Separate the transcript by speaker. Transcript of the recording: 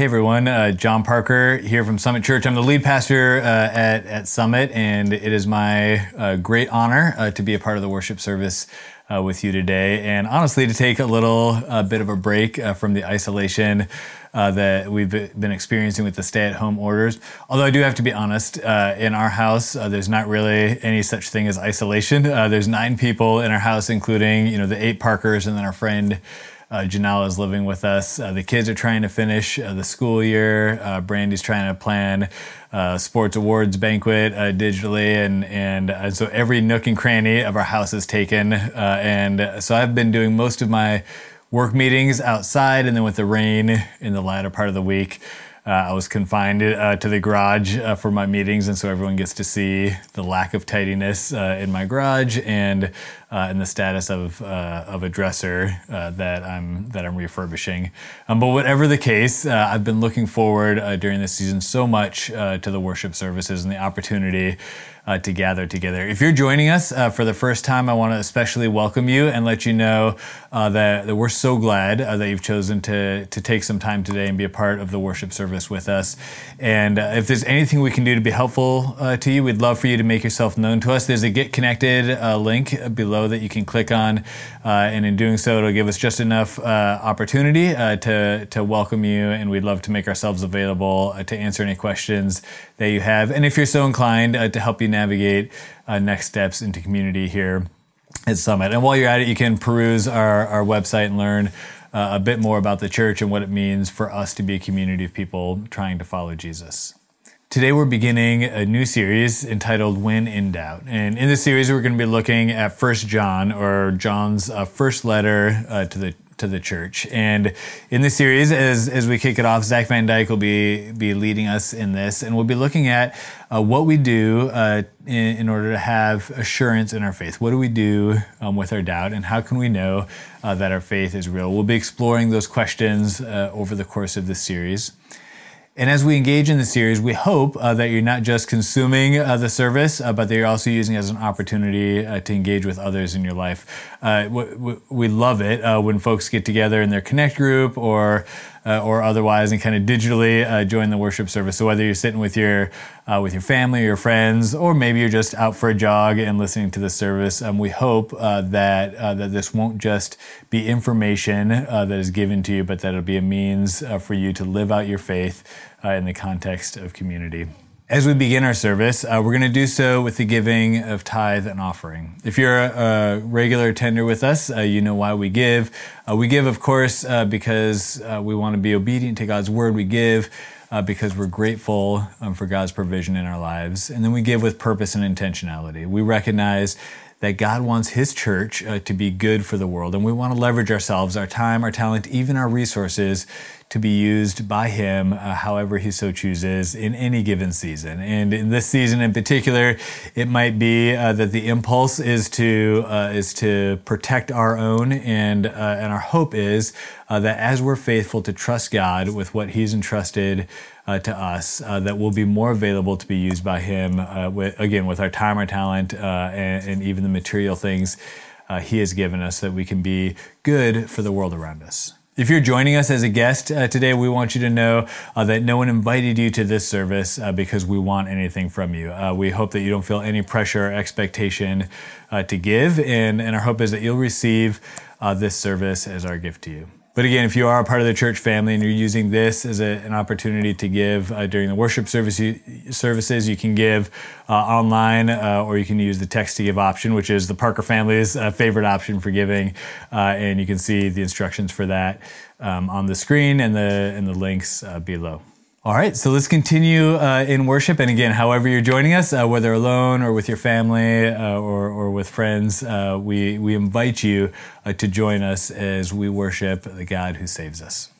Speaker 1: Hey everyone, uh, John Parker here from Summit Church. I'm the lead pastor uh, at, at Summit, and it is my uh, great honor uh, to be a part of the worship service uh, with you today. And honestly, to take a little uh, bit of a break from the isolation that we've been experiencing with the stay at home orders. Although I do have to be honest, in our house, there's not really any such thing as isolation. there's nine people in our house, including you know the eight Parkers and then our friend. Uh, Janelle is living with us. Uh, the kids are trying to finish uh, the school year. Uh, Brandy's trying to plan uh, sports awards banquet uh, digitally, and and so every nook and cranny of our house is taken. and so I've been doing most of my work meetings outside, and then with the rain in the latter part of the week. Uh, I was confined uh, to the garage uh, for my meetings, and so everyone gets to see the lack of tidiness in my garage and and the status of of a dresser that I'm that I'm refurbishing. Um, but whatever the case, I've been looking forward during this season so much to the worship services and the opportunity uh, to gather together. If you're joining us uh, for the first time, I want to especially welcome you and let you know uh, that, that, we're so glad uh, that you've chosen to, to take some time today and be a part of the worship service with us. And uh, if there's anything we can do to be helpful uh, to you, we'd love for you to make yourself known to us. There's a Get Connected link below that you can click on, uh, and in doing so, it'll give us just enough uh, opportunity uh, to, to welcome you, and we'd love to make ourselves available to answer any questions that you have. And if you're so inclined to help you navigate uh, next steps into community here at Summit. And while you're at it, you can peruse our, our website and learn uh, a bit more about the church and what it means for us to be a community of people trying to follow Jesus. Today we're beginning a new series entitled When in Doubt. And in this series we're going to be looking at First John or John's uh, first letter uh, to the to the church. And in this series, as, as we kick it off, Zach Van Dyke will be, be leading us in this, and we'll be looking at uh, what we do uh, in, in, order to have assurance in our faith. What do we do um, with our doubt, and how can we know uh, that our faith is real? We'll be exploring those questions uh, over the course of this series. And as we engage in the series, we hope uh, that you're not just consuming uh, the service, uh, but that you're also using it as an opportunity uh, to engage with others in your life. Uh, we, we, love it uh, when folks get together in their Connect group or uh, or otherwise, and kind of digitally uh, join the worship service. So whether you're sitting with your uh, with your family or your friends, or maybe you're just out for a jog and listening to the service, um, we hope uh, that uh, that this won't just be information uh, that is given to you, but that it'll be a means for you to live out your faith in the context of community. As we begin our service, uh, we're going to do so with the giving of tithe and offering. If you're a, a regular tender with us, uh, you know why we give. Uh, we give, of course, uh, because uh, we want to be obedient to God's word. We give uh, because we're grateful um, for God's provision in our lives. And then we give with purpose and intentionality. We recognize that God wants His church to be good for the world, and we want to leverage ourselves, our time, our talent, even our resources to be used by him uh, however he so chooses in any given season. And in this season in particular, it might be uh, that the impulse is to uh, is to protect our own, and uh, and our hope is uh, that as we're faithful to trust God with what He's entrusted. Uh, to us, that will be more available to be used by Him. With, again, with our time, our talent, and, and, even the material things He has given us, that we can be good for the world around us. If you're joining us as a guest uh, today, we want you to know uh, that no one invited you to this service uh, because we want anything from you. Uh, we hope that you don't feel any pressure or expectation uh, to give, and, and our hope is that you'll receive uh, this service as our gift to you. But again, if you are a part of the church family and you're using this as a, an opportunity to give uh, during the worship service, you, services, you can give uh, online uh, or you can use the text to give option, which is the Parker family's uh, favorite option for giving. Uh, and you can see the instructions for that um, on the screen and the, and the links uh, below. All right, so let's continue uh, in worship. And again, however you're joining us, uh, whether alone or with your family uh, or, or with friends, uh, we, we invite you uh, to join us as we worship the God who saves us.